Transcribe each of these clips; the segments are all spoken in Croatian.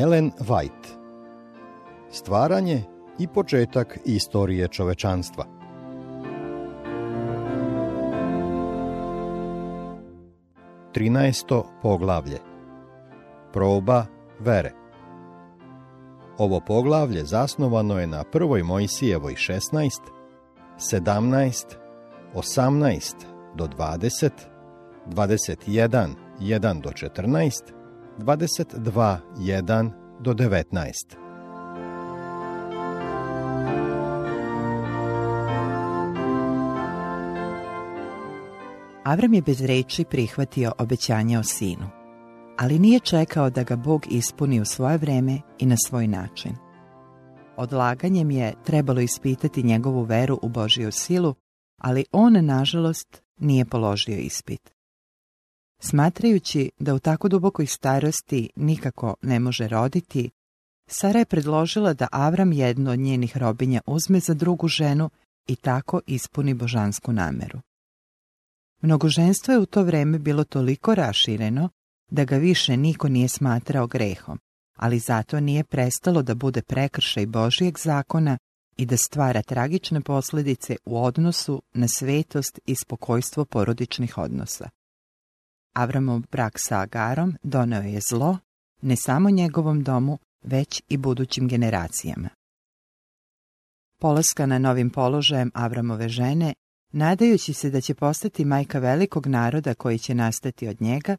Ellen White. Stvaranje i početak istorije čovečanstva. Trinaesto poglavlje. Proba vere. Ovo poglavlje zasnovano je na prvoj Mojsijevoj 16, 17, 18 do 20, 21, 1 do 14, 22, 1 do 19. Avram je bez reči prihvatio obećanje o sinu, ali nije čekao da ga Bog ispuni u svoje vreme i na svoj način. Odlaganjem je trebalo ispitati njegovu veru u Božiju silu, ali on, nažalost, nije položio ispit. Smatrajući da u tako dubokoj starosti nikako ne može roditi, Sara je predložila da Avram jednu od njenih robinja uzme za drugu ženu i tako ispuni božansku nameru. Mnogoženstvo je u to vreme bilo toliko rašireno da ga više niko nije smatrao grehom, ali zato nije prestalo da bude prekršaj Božijeg zakona i da stvara tragične posljedice u odnosu na svetost i spokojstvo porodičnih odnosa. Avramov brak sa Agarom doneo je zlo ne samo njegovom domu, već i budućim generacijama. Polaska na novim položajem Avramove žene, nadajući se da će postati majka velikog naroda koji će nastati od njega,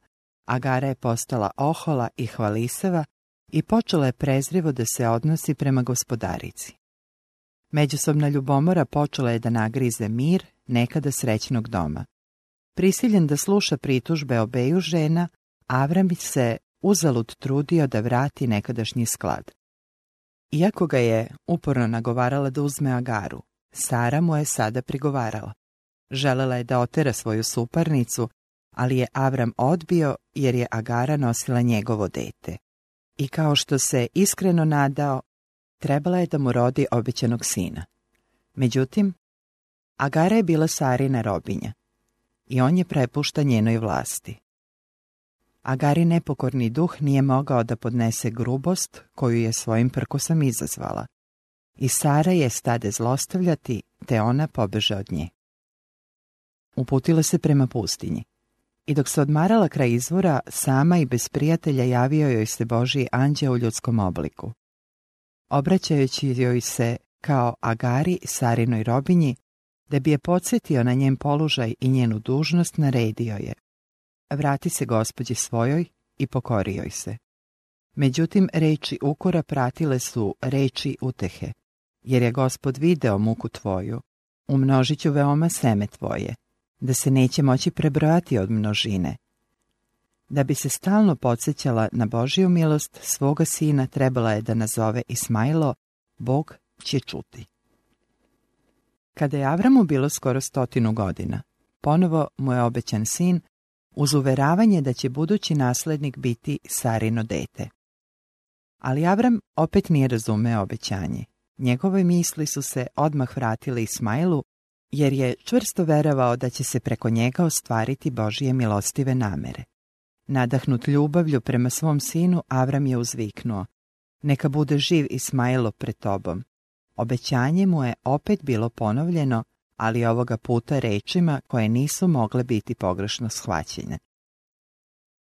Agara je postala ohola i hvalisava i počela je prezrivo da se odnosi prema gospodarici. Međusobna ljubomora počela je da nagrize mir nekada srećnog doma. Prisiljen da sluša pritužbe obeju žena, Avram se uzalud trudio da vrati nekadašnji sklad. Iako ga je uporno nagovarala da uzme Agaru, Sara mu je sada prigovarala. Želela je da otera svoju suparnicu, ali je Avram odbio jer je Agara nosila njegovo dete. I kao što se iskreno nadao, trebala je da mu rodi obećanog sina. Međutim, Agara je bila Sarina robinja i on je prepušta njenoj vlasti. Agari nepokorni duh nije mogao da podnese grubost koju je svojim prkosom izazvala. I Sara je stade zlostavljati, te ona pobeže od nje. Uputila se prema pustinji. I dok se odmarala kraj izvora, sama i bez prijatelja javio joj se Božji anđeo u ljudskom obliku. Obraćajući joj se kao Agari, Sarinoj robinji, da bi je podsjetio na njen položaj i njenu dužnost, naredio je. Vrati se gospođi svojoj i pokorio se. Međutim, reči ukora pratile su reči utehe, jer je gospod video muku tvoju, umnožit ću veoma seme tvoje, da se neće moći prebrojati od množine. Da bi se stalno podsjećala na Božiju milost svoga sina trebala je da nazove Ismailo, Bog će čuti. Kada je Avramu bilo skoro stotinu godina, ponovo mu je obećan sin, uz uveravanje da će budući naslednik biti Sarino dete. Ali Avram opet nije razumeo obećanje. Njegove misli su se odmah vratile Ismailu, jer je čvrsto verovao da će se preko njega ostvariti Božije milostive namere. Nadahnut ljubavlju prema svom sinu, Avram je uzviknuo. Neka bude živ Ismailo pred tobom. Obećanje mu je opet bilo ponovljeno, ali ovoga puta rečima koje nisu mogle biti pogrešno shvaćene.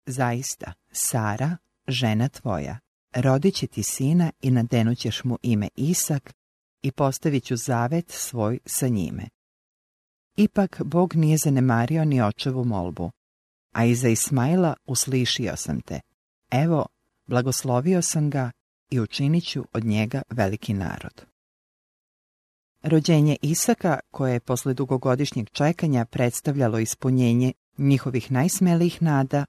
Zaista, Sara, žena tvoja, rodit će ti sina i nadenućeš mu ime Isak i postavit ću zavet svoj sa njime. Ipak Bog nije zanemario ni očevu molbu, a iza Ismaila uslišio sam te. Evo, blagoslovio sam ga i učinit ću od njega veliki narod. Rođenje Isaka, koje je posle dugogodišnjeg čekanja predstavljalo ispunjenje njihovih najsmelijih nada,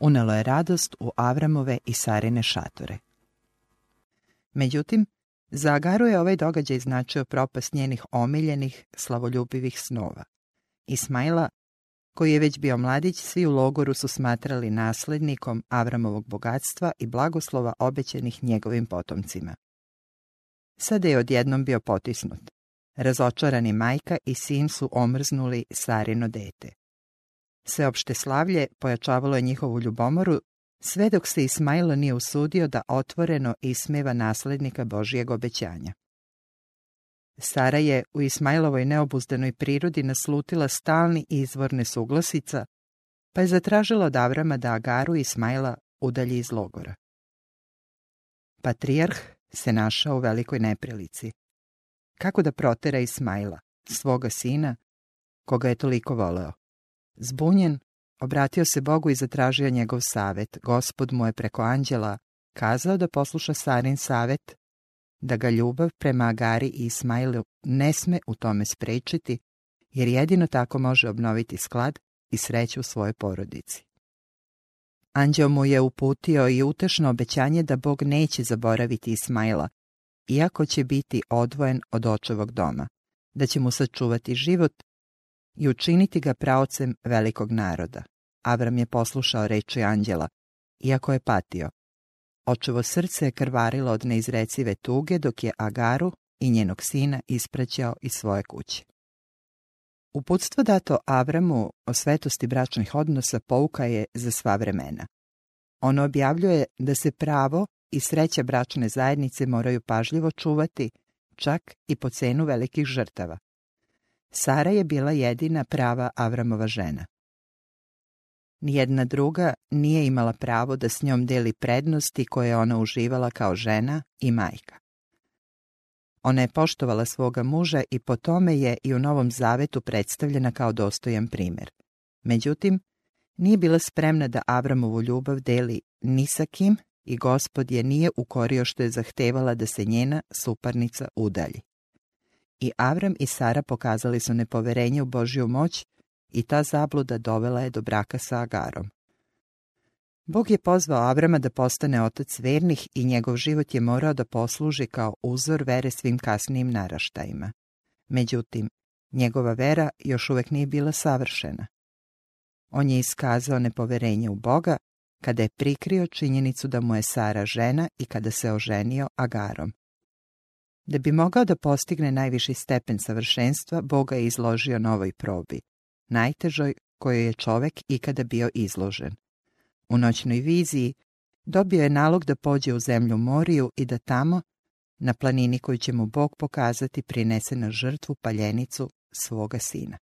unelo je radost u Avramove i Sarine šatore. Međutim, za Agaru je ovaj događaj značio propast njenih omiljenih, slavoljubivih snova. Ismaila, koji je već bio mladić, svi u logoru su smatrali naslednikom Avramovog bogatstva i blagoslova obećenih njegovim potomcima. Sada je odjednom bio potisnut. Razočarani majka i sin su omrznuli Sarino dete. Sveopšte slavlje pojačavalo je njihovu ljubomoru, sve dok se Ismailo nije usudio da otvoreno ismeva naslednika Božijeg obećanja. Sara je u Ismailovoj neobuzdanoj prirodi naslutila stalni izvor nesuglasica, pa je zatražila od Avrama da Agaru i Ismaila udalji iz logora. Patrijarh se našao u velikoj neprilici. Kako da protera Ismaila, svoga sina, koga je toliko voleo? Zbunjen, obratio se Bogu i zatražio njegov savet. Gospod mu je preko anđela kazao da posluša Sarin savet, da ga ljubav prema Agari i Ismailu ne sme u tome sprečiti, jer jedino tako može obnoviti sklad i sreću u svojoj porodici. Anđeo mu je uputio i utešno obećanje da Bog neće zaboraviti Ismaila, iako će biti odvojen od očevog doma, da će mu sačuvati život i učiniti ga praocem velikog naroda. Avram je poslušao reči anđela, iako je patio. Očevo srce je krvarilo od neizrecive tuge dok je Agaru i njenog sina ispraćao iz svoje kuće. Uputstvo dato Avramu o svetosti bračnih odnosa pouka je za sva vremena. Ono objavljuje da se pravo i sreća bračne zajednice moraju pažljivo čuvati, čak i po cenu velikih žrtava. Sara je bila jedina prava Avramova žena. Nijedna druga nije imala pravo da s njom deli prednosti koje je ona uživala kao žena i majka. Ona je poštovala svoga muža i po tome je i u Novom Zavetu predstavljena kao dostojan primjer. Međutim, nije bila spremna da Avramovu ljubav deli ni sa kim i gospod je nije ukorio što je zahtevala da se njena suparnica udalji. I Avram i Sara pokazali su nepoverenje u Božju moć i ta zabluda dovela je do braka sa Agarom. Bog je pozvao Avrama da postane otac vernih i njegov život je morao da posluži kao uzor vere svim kasnijim naraštajima. Međutim, njegova vera još uvek nije bila savršena. On je iskazao nepoverenje u Boga kada je prikrio činjenicu da mu je Sara žena i kada se oženio Agarom. Da bi mogao da postigne najviši stepen savršenstva, Boga je izložio novoj probi, najtežoj kojoj je čovek ikada bio izložen. U noćnoj viziji dobio je nalog da pođe u zemlju Moriju i da tamo, na planini koju će mu Bog pokazati, prinese na žrtvu paljenicu svoga sina.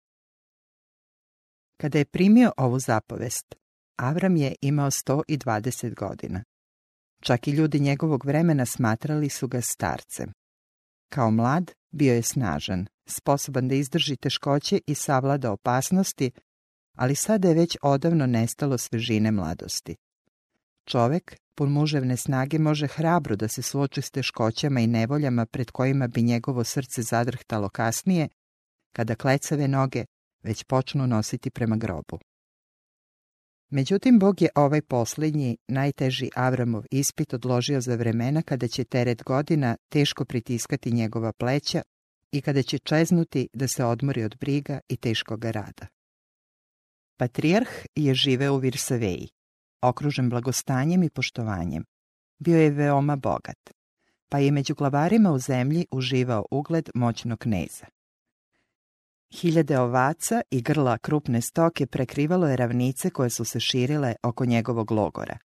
Kada je primio ovu zapovest, Avram je imao 120 godina. Čak i ljudi njegovog vremena smatrali su ga starcem. Kao mlad bio je snažan, sposoban da izdrži teškoće i savlada opasnosti, ali sada je već odavno nestalo svežine mladosti. Čovek, pun muževne snage, može hrabro da se suoči s teškoćama i nevoljama pred kojima bi njegovo srce zadrhtalo kasnije, kada klecave noge već počnu nositi prema grobu. Međutim, Bog je ovaj posljednji, najteži Avramov ispit odložio za vremena kada će teret godina teško pritiskati njegova pleća i kada će čeznuti da se odmori od briga i teškoga rada. Patrijarh je živeo u Virsaveji, okružen blagostanjem i poštovanjem. Bio je veoma bogat, pa je među glavarima u zemlji uživao ugled moćnog kneza. Hiljade ovaca i grla krupne stoke prekrivalo je ravnice koje su se širile oko njegovog logora.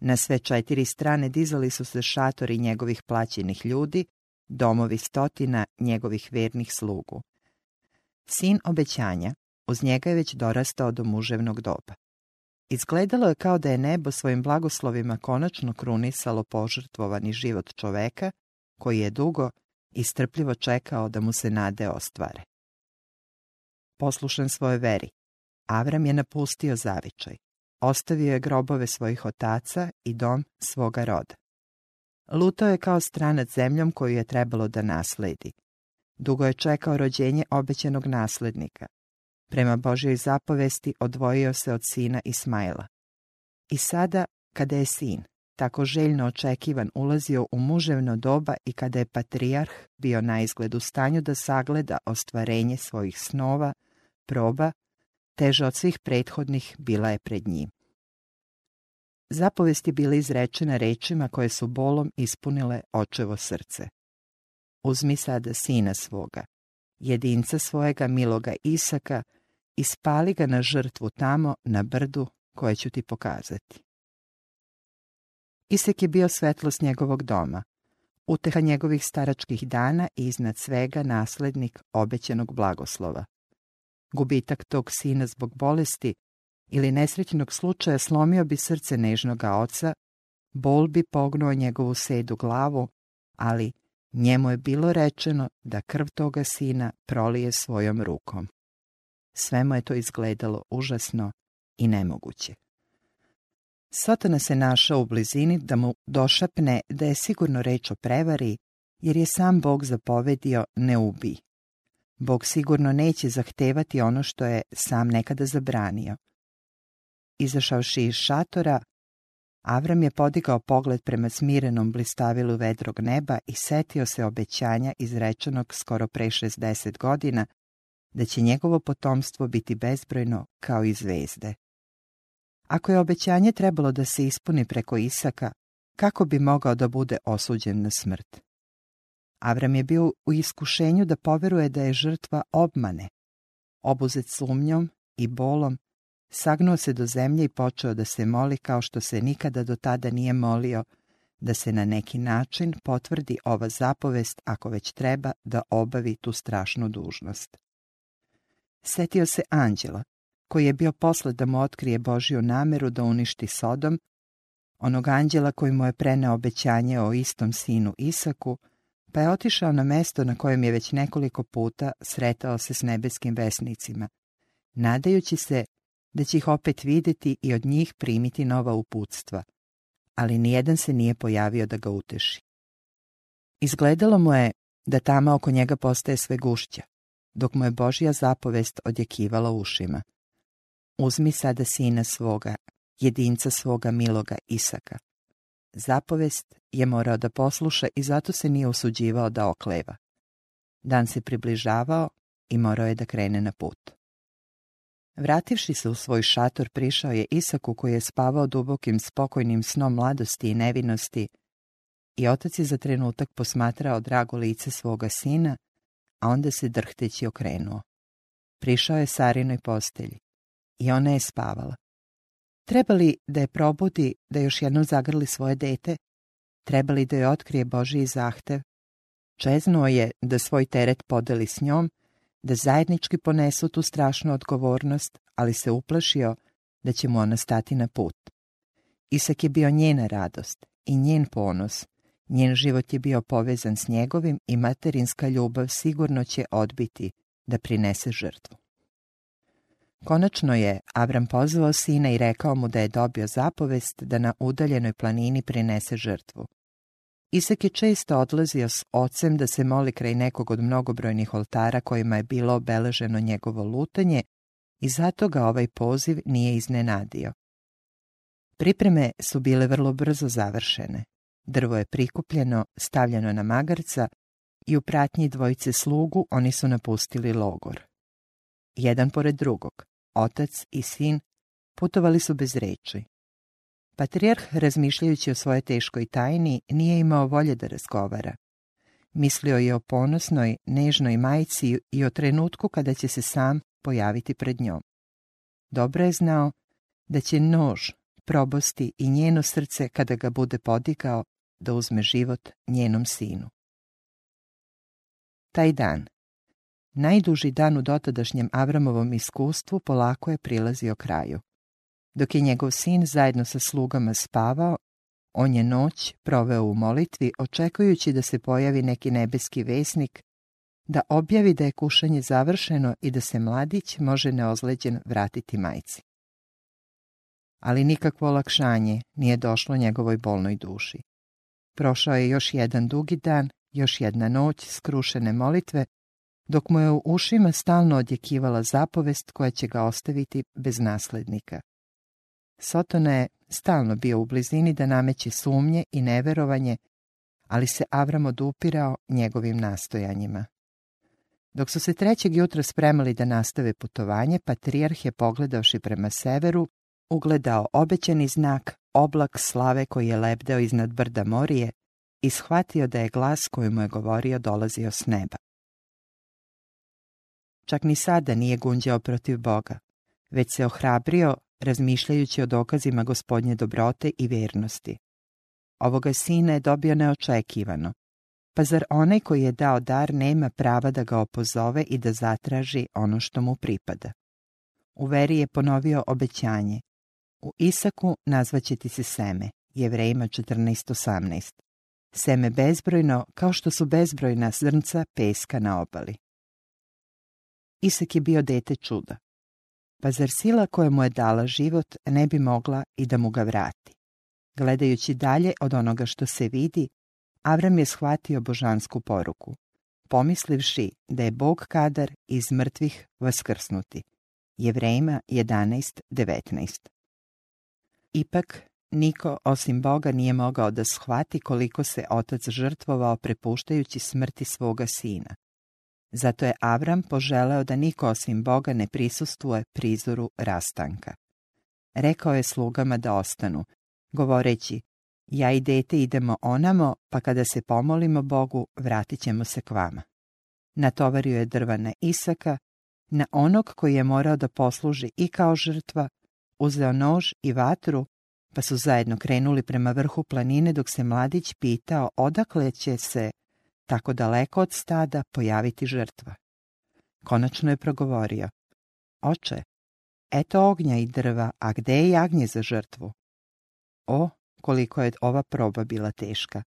Na sve četiri strane dizali su se šatori njegovih plaćenih ljudi, domovi stotina njegovih vernih slugu. Sin obećanja, uz njega je već dorastao do muževnog doba. Izgledalo je kao da je nebo svojim blagoslovima konačno krunisalo požrtvovani život čoveka, koji je dugo i strpljivo čekao da mu se nade ostvare poslušan svoje veri. Avram je napustio zavičaj. Ostavio je grobove svojih otaca i dom svoga roda. Lutao je kao stranac zemljom koju je trebalo da nasledi. Dugo je čekao rođenje obećenog naslednika. Prema Božjoj zapovesti odvojio se od sina Ismaila. I sada, kada je sin, tako željno očekivan, ulazio u muževno doba i kada je patrijarh bio na izgled u stanju da sagleda ostvarenje svojih snova, proba, teža od svih prethodnih, bila je pred njim. Zapovest je bila izrečena rečima koje su bolom ispunile očevo srce. Uzmi sada sina svoga, jedinca svojega miloga Isaka, i spali ga na žrtvu tamo na brdu koje ću ti pokazati. Isek je bio svetlost njegovog doma, uteha njegovih staračkih dana i iznad svega naslednik obećenog blagoslova. Gubitak tog sina zbog bolesti ili nesrećnog slučaja slomio bi srce nežnoga oca, bol bi pognuo njegovu sedu glavu, ali njemu je bilo rečeno da krv toga sina prolije svojom rukom. Sve mu je to izgledalo užasno i nemoguće. Satana se našao u blizini da mu došapne da je sigurno reč o prevari, jer je sam Bog zapovedio ne ubi. Bog sigurno neće zahtevati ono što je sam nekada zabranio. Izašavši iz šatora, Avram je podigao pogled prema smirenom blistavilu vedrog neba i setio se obećanja izrečenog skoro pre 60 godina, da će njegovo potomstvo biti bezbrojno kao i zvezde. Ako je obećanje trebalo da se ispuni preko Isaka, kako bi mogao da bude osuđen na smrt? Avram je bio u iskušenju da poveruje da je žrtva obmane. Obuzet sumnjom i bolom, sagnuo se do zemlje i počeo da se moli kao što se nikada do tada nije molio, da se na neki način potvrdi ova zapovest ako već treba da obavi tu strašnu dužnost. Setio se anđela, koji je bio posle da mu otkrije Božju nameru da uništi Sodom, onog anđela koji mu je preneo obećanje o istom sinu Isaku, pa je otišao na mesto na kojem je već nekoliko puta sretao se s nebeskim vesnicima, nadajući se da će ih opet vidjeti i od njih primiti nova uputstva, ali nijedan se nije pojavio da ga uteši. Izgledalo mu je da tama oko njega postaje sve gušća, dok mu je Božja zapovest odjekivala ušima. Uzmi sada sina svoga, jedinca svoga miloga Isaka. Zapovest je morao da posluša i zato se nije usuđivao da okleva. Dan se približavao i morao je da krene na put. Vrativši se u svoj šator, prišao je Isaku koji je spavao dubokim spokojnim snom mladosti i nevinosti i otac je za trenutak posmatrao drago lice svoga sina, a onda se drhteći okrenuo. Prišao je Sarinoj postelji i ona je spavala. Treba li da je probudi da još jednom zagrli svoje dete? Treba li da je otkrije Božiji zahtev? Čeznuo je da svoj teret podeli s njom, da zajednički ponesu tu strašnu odgovornost, ali se uplašio da će mu ona stati na put. Isak je bio njena radost i njen ponos. Njen život je bio povezan s njegovim i materinska ljubav sigurno će odbiti da prinese žrtvu. Konačno je Avram pozvao sina i rekao mu da je dobio zapovest da na udaljenoj planini prinese žrtvu. Isak je često odlazio s ocem da se moli kraj nekog od mnogobrojnih oltara kojima je bilo obeleženo njegovo lutanje i zato ga ovaj poziv nije iznenadio. Pripreme su bile vrlo brzo završene. Drvo je prikupljeno, stavljeno na magarca i u pratnji dvojice slugu oni su napustili logor. Jedan pored drugog, otac i sin, putovali su bez reči. Patrijarh, razmišljajući o svojoj teškoj tajni, nije imao volje da razgovara. Mislio je o ponosnoj, nežnoj majci i o trenutku kada će se sam pojaviti pred njom. Dobro je znao da će nož probosti i njeno srce kada ga bude podigao da uzme život njenom sinu. Taj dan, najduži dan u dotadašnjem Avramovom iskustvu, polako je prilazio kraju. Dok je njegov sin zajedno sa slugama spavao, on je noć proveo u molitvi, očekujući da se pojavi neki nebeski vesnik, da objavi da je kušanje završeno i da se mladić može neozleđen vratiti majci. Ali nikakvo olakšanje nije došlo njegovoj bolnoj duši. Prošao je još jedan dugi dan, još jedna noć skrušene molitve, dok mu je u ušima stalno odjekivala zapovest koja će ga ostaviti bez naslednika. Sotona je stalno bio u blizini da nameće sumnje i neverovanje, ali se Avram odupirao njegovim nastojanjima. Dok su se trećeg jutra spremali da nastave putovanje, patrijarh je pogledavši prema severu, ugledao obećani znak, oblak slave koji je lebdeo iznad brda Morije i shvatio da je glas koji mu je govorio dolazio s neba. Čak ni sada nije gunđao protiv Boga, već se ohrabrio razmišljajući o dokazima gospodnje dobrote i vernosti. Ovoga sina je dobio neočekivano. Pa zar onaj koji je dao dar nema prava da ga opozove i da zatraži ono što mu pripada? U veri je ponovio obećanje. U Isaku nazvaće ti se seme, jevrejima 14.18. Seme bezbrojno, kao što su bezbrojna zrnca peska na obali. Isak je bio dete čuda. Pa zar sila koja mu je dala život ne bi mogla i da mu ga vrati? Gledajući dalje od onoga što se vidi, Avram je shvatio božansku poruku, pomislivši da je Bog kadar iz mrtvih vaskrsnuti. Jevrejima 11.19 Ipak, niko osim Boga nije mogao da shvati koliko se otac žrtvovao prepuštajući smrti svoga sina. Zato je Avram poželeo da niko osim Boga ne prisustuje prizoru rastanka. Rekao je slugama da ostanu, govoreći, ja i dete idemo onamo, pa kada se pomolimo Bogu, vratit ćemo se k vama. Natovario je drva na Isaka, na onog koji je morao da posluži i kao žrtva, uzeo nož i vatru, pa su zajedno krenuli prema vrhu planine dok se mladić pitao odakle će se, tako daleko od stada, pojaviti žrtva. Konačno je progovorio. Oče, eto ognja i drva, a gde je jagnje za žrtvu? O, koliko je ova proba bila teška.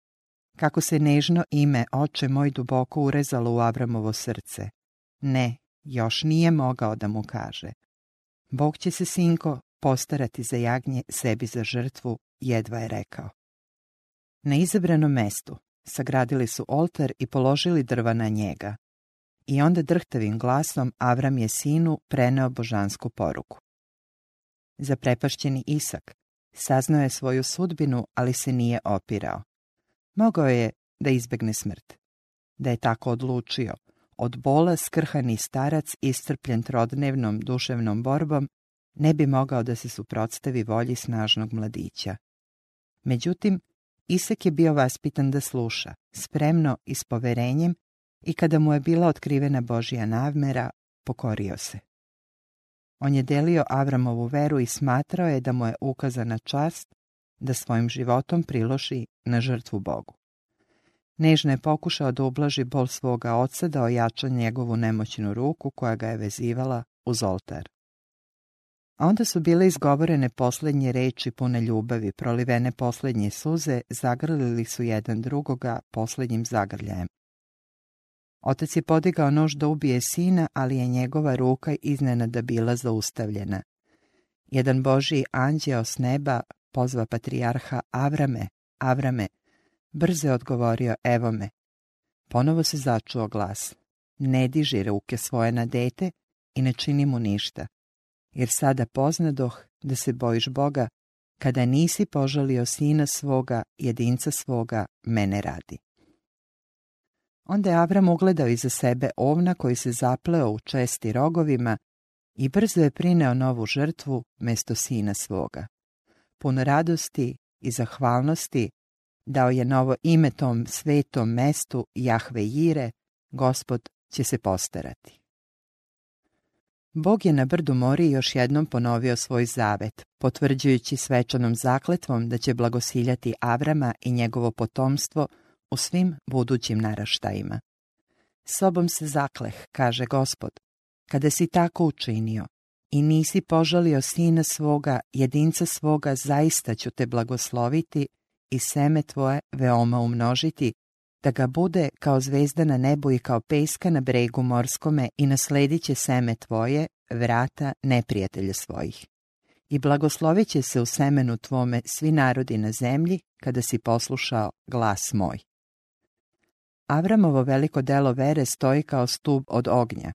Kako se nežno ime oče moj duboko urezalo u Abramovo srce. Ne, još nije mogao da mu kaže. Bog će se, sinko, postarati za jagnje sebi za žrtvu, jedva je rekao. Na izabranom mestu sagradili su oltar i položili drva na njega. I onda drhtavim glasom Avram je sinu preneo božansku poruku. Zaprepašćeni Isak saznao je svoju sudbinu, ali se nije opirao. Mogao je da izbegne smrt. Da je tako odlučio, od bola skrhani starac istrpljen trodnevnom duševnom borbom, ne bi mogao da se suprotstavi volji snažnog mladića. Međutim, Isak je bio vaspitan da sluša, spremno i s poverenjem, i kada mu je bila otkrivena Božija navmera, pokorio se. On je delio Avramovu veru i smatrao je da mu je ukazana čast da svojim životom priloši na žrtvu Bogu. Nežno je pokušao da ublaži bol svoga oca da ojača njegovu nemoćnu ruku koja ga je vezivala uz oltar. A onda su bile izgovorene posljednje reči pune ljubavi, prolivene posljednje suze, zagrlili su jedan drugoga posljednjim zagrljajem. Otac je podigao nož da ubije sina, ali je njegova ruka iznenada bila zaustavljena. Jedan Božji anđeo s neba pozva patrijarha Avrame, Avrame, brzo je odgovorio evo me. Ponovo se začuo glas. Ne diži ruke svoje na dete i ne čini mu ništa jer sada poznadoh da se bojiš Boga, kada nisi požalio sina svoga, jedinca svoga, mene radi. Onda je Avram ugledao iza sebe ovna koji se zapleo u česti rogovima i brzo je prineo novu žrtvu mesto sina svoga. Pun radosti i zahvalnosti dao je novo ime tom svetom mestu Jahve Jire, gospod će se postarati. Bog je na brdu mori još jednom ponovio svoj zavet, potvrđujući svečanom zakletvom da će blagosiljati Avrama i njegovo potomstvo u svim budućim naraštajima. Sobom se zakleh, kaže gospod, kada si tako učinio i nisi požalio sina svoga, jedinca svoga, zaista ću te blagosloviti i seme tvoje veoma umnožiti, da ga bude kao zvezda na nebu i kao peska na bregu morskome i nasledit će seme tvoje, vrata neprijatelja svojih. I blagoslovit će se u semenu tvome svi narodi na zemlji, kada si poslušao glas moj. Avramovo veliko delo vere stoji kao stub od ognja,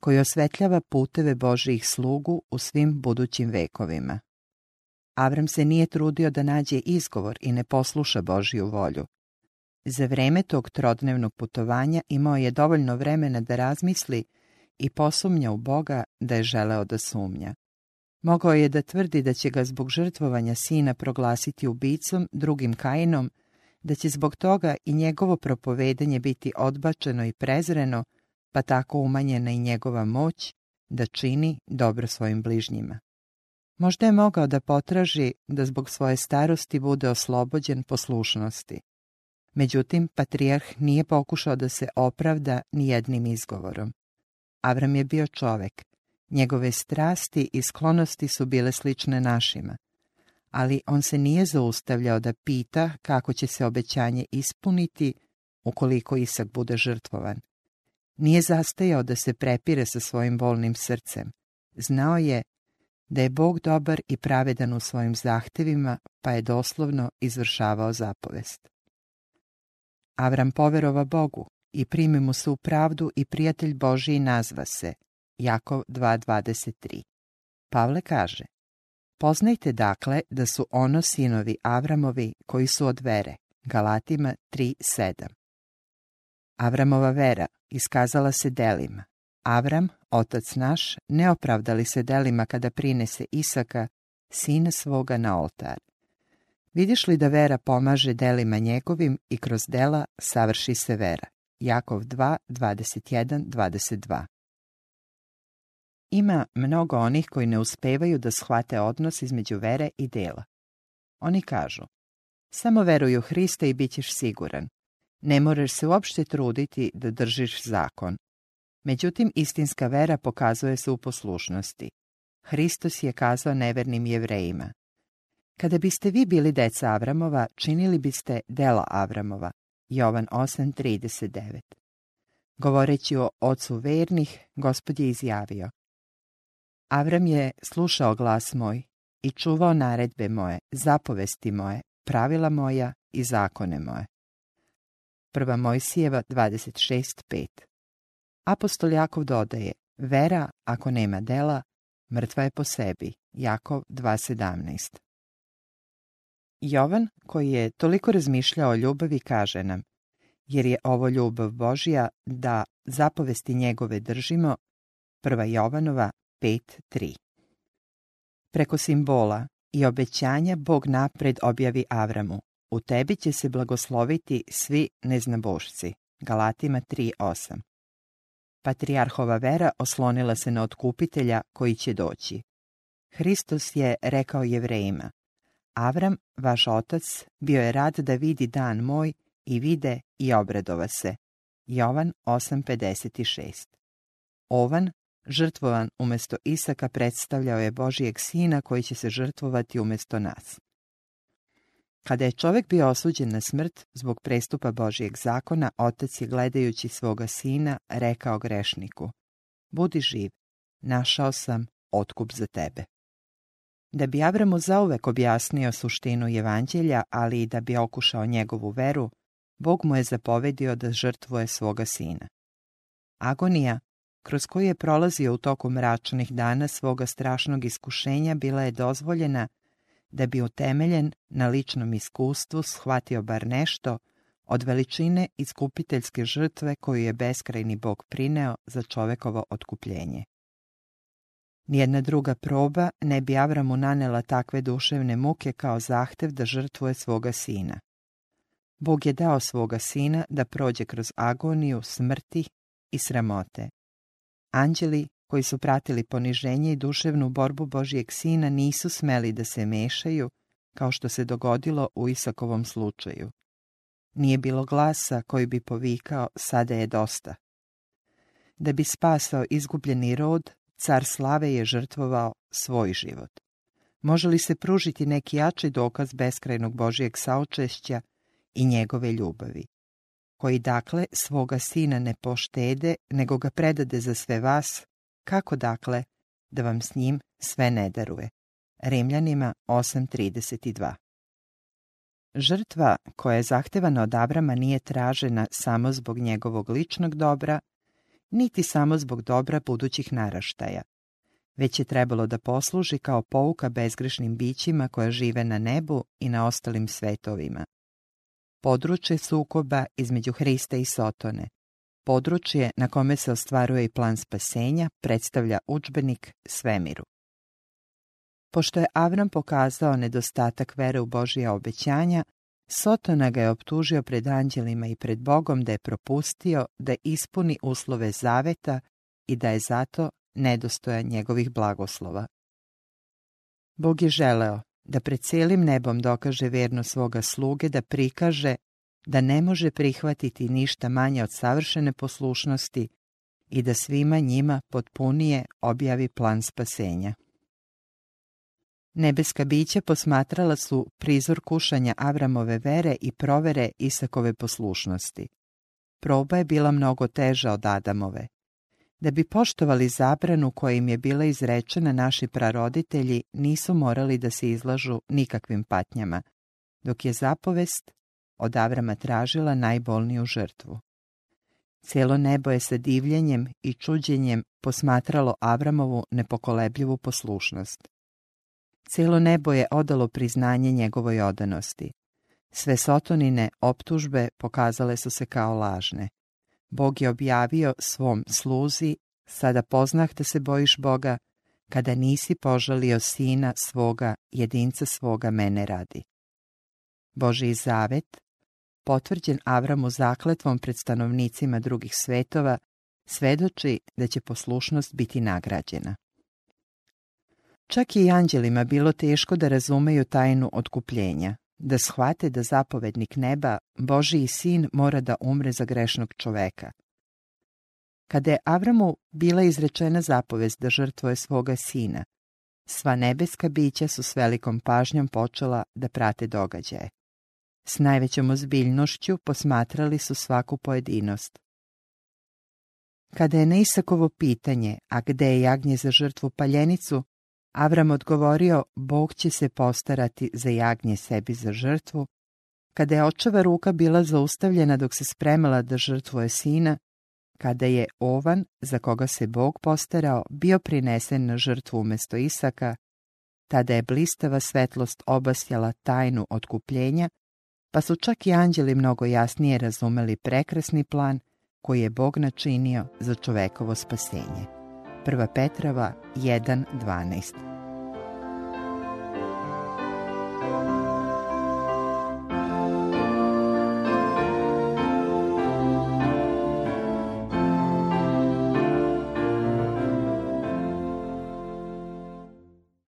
koji osvetljava puteve Božijih slugu u svim budućim vekovima. Avram se nije trudio da nađe izgovor i ne posluša Božiju volju. Za vreme tog trodnevnog putovanja imao je dovoljno vremena da razmisli i posumnja u Boga da je želeo da sumnja. Mogao je da tvrdi da će ga zbog žrtvovanja sina proglasiti ubicom, drugim Kainom, da će zbog toga i njegovo propovedanje biti odbačeno i prezreno, pa tako umanjena i njegova moć da čini dobro svojim bližnjima. Možda je mogao da potraži da zbog svoje starosti bude oslobođen poslušnosti. Međutim, patrijarh nije pokušao da se opravda ni jednim izgovorom. Avram je bio čovek. Njegove strasti i sklonosti su bile slične našima. Ali on se nije zaustavljao da pita kako će se obećanje ispuniti ukoliko Isak bude žrtvovan. Nije zastajao da se prepire sa svojim bolnim srcem. Znao je da je Bog dobar i pravedan u svojim zahtevima, pa je doslovno izvršavao zapovest. Avram poverova Bogu i primi mu se u pravdu i prijatelj Božiji nazva se. Jakov 2.23 Pavle kaže Poznajte dakle da su ono sinovi Avramovi koji su od vere. Galatima 3.7 Avramova vera iskazala se delima. Avram, otac naš, ne opravdali se delima kada prinese Isaka, sina svoga na oltar. Vidiš li da vera pomaže delima njegovim i kroz dela savrši se vera? Jakov 2, 21, 22 Ima mnogo onih koji ne uspevaju da shvate odnos između vere i dela. Oni kažu, samo veruj u Hrista i bit ćeš siguran. Ne moraš se uopšte truditi da držiš zakon. Međutim, istinska vera pokazuje se u poslušnosti. Hristos je kazao nevernim jevrejima. Kada biste vi bili deca Avramova, činili biste dela Avramova. Jovan 8.39 Govoreći o ocu vernih, gospod je izjavio. Avram je slušao glas moj i čuvao naredbe moje, zapovesti moje, pravila moja i zakone moje. Prva Mojsijeva 26.5 Apostol Jakov dodaje, vera, ako nema dela, mrtva je po sebi. Jakov 2.17 Jovan, koji je toliko razmišljao o ljubavi, kaže nam, jer je ovo ljubav Božja, da zapovesti njegove držimo, prva Jovanova 5.3 Preko simbola i obećanja Bog napred objavi Avramu. U tebi će se blagosloviti svi neznabošci. Galatima 3.8 Patrijarhova vera oslonila se na otkupitelja koji će doći. Hristos je rekao jevrejima, Avram, vaš otac, bio je rad da vidi dan moj i vide i obradova se. Jovan 8.56 Ovan, žrtvovan umjesto Isaka, predstavljao je Božijeg sina koji će se žrtvovati umjesto nas. Kada je čovjek bio osuđen na smrt zbog prestupa Božijeg zakona, otac je gledajući svoga sina rekao grešniku, budi živ, našao sam otkup za tebe. Da bi Abramu zauvek objasnio suštinu evanđelja, ali i da bi okušao njegovu veru, Bog mu je zapovedio da žrtvuje svoga sina. Agonija, kroz koju je prolazio u toku mračnih dana svoga strašnog iskušenja, bila je dozvoljena da bi utemeljen na ličnom iskustvu shvatio bar nešto od veličine iskupiteljske žrtve koju je beskrajni Bog prineo za čovekovo otkupljenje. Nijedna druga proba ne bi Avramu nanela takve duševne muke kao zahtev da žrtvuje svoga sina. Bog je dao svoga sina da prođe kroz agoniju, smrti i sramote. Anđeli koji su pratili poniženje i duševnu borbu Božijeg sina nisu smeli da se mešaju, kao što se dogodilo u Isakovom slučaju. Nije bilo glasa koji bi povikao sada je dosta. Da bi spasao izgubljeni rod, car slave je žrtvovao svoj život. Može li se pružiti neki jači dokaz beskrajnog Božijeg saočešća i njegove ljubavi, koji dakle svoga sina ne poštede, nego ga predade za sve vas, kako dakle da vam s njim sve ne daruje? Rimljanima 8.32 Žrtva koja je zahtevana od Abrama nije tražena samo zbog njegovog ličnog dobra, niti samo zbog dobra budućih naraštaja, već je trebalo da posluži kao pouka bezgrešnim bićima koja žive na nebu i na ostalim svetovima. Područje sukoba između Hrista i Sotone, područje na kome se ostvaruje i plan spasenja, predstavlja učbenik svemiru. Pošto je Avram pokazao nedostatak vere u Božija obećanja, Sotona ga je optužio pred anđelima i pred Bogom da je propustio da ispuni uslove zaveta i da je zato nedostojan njegovih blagoslova. Bog je želeo da pred cijelim nebom dokaže verno svoga sluge, da prikaže da ne može prihvatiti ništa manje od savršene poslušnosti i da svima njima potpunije objavi plan spasenja. Nebeska bića posmatrala su prizor kušanja Avramove vere i provere Isakove poslušnosti. Proba je bila mnogo teža od Adamove. Da bi poštovali zabranu koja im je bila izrečena, naši praroditelji nisu morali da se izlažu nikakvim patnjama, dok je zapovest od Avrama tražila najbolniju žrtvu. Cijelo nebo je sa divljenjem i čuđenjem posmatralo Avramovu nepokolebljivu poslušnost. Cijelo nebo je odalo priznanje njegovoj odanosti. Sve sotonine optužbe pokazale su se kao lažne. Bog je objavio svom sluzi, sada poznah da se bojiš Boga, kada nisi požalio sina svoga, jedinca svoga mene radi. Boži zavet, potvrđen Avramu zakletvom pred stanovnicima drugih svetova, svedoči da će poslušnost biti nagrađena. Čak i anđelima bilo teško da razumeju tajnu otkupljenja, da shvate da zapovednik neba, Božiji sin, mora da umre za grešnog čoveka. Kada je Avramu bila izrečena zapovest da žrtvoje svoga sina, sva nebeska bića su s velikom pažnjom počela da prate događaje. S najvećom ozbiljnošću posmatrali su svaku pojedinost. Kada je na Isakovo pitanje, a gde je jagnje za žrtvu paljenicu, Avram odgovorio, Bog će se postarati za jagnje sebi za žrtvu. Kada je očeva ruka bila zaustavljena dok se spremala da žrtvuje sina, kada je ovan, za koga se Bog postarao, bio prinesen na žrtvu umjesto Isaka, tada je blistava svetlost obasjala tajnu otkupljenja, pa su čak i anđeli mnogo jasnije razumeli prekrasni plan koji je Bog načinio za čovekovo spasenje. 1. Petrava 1.12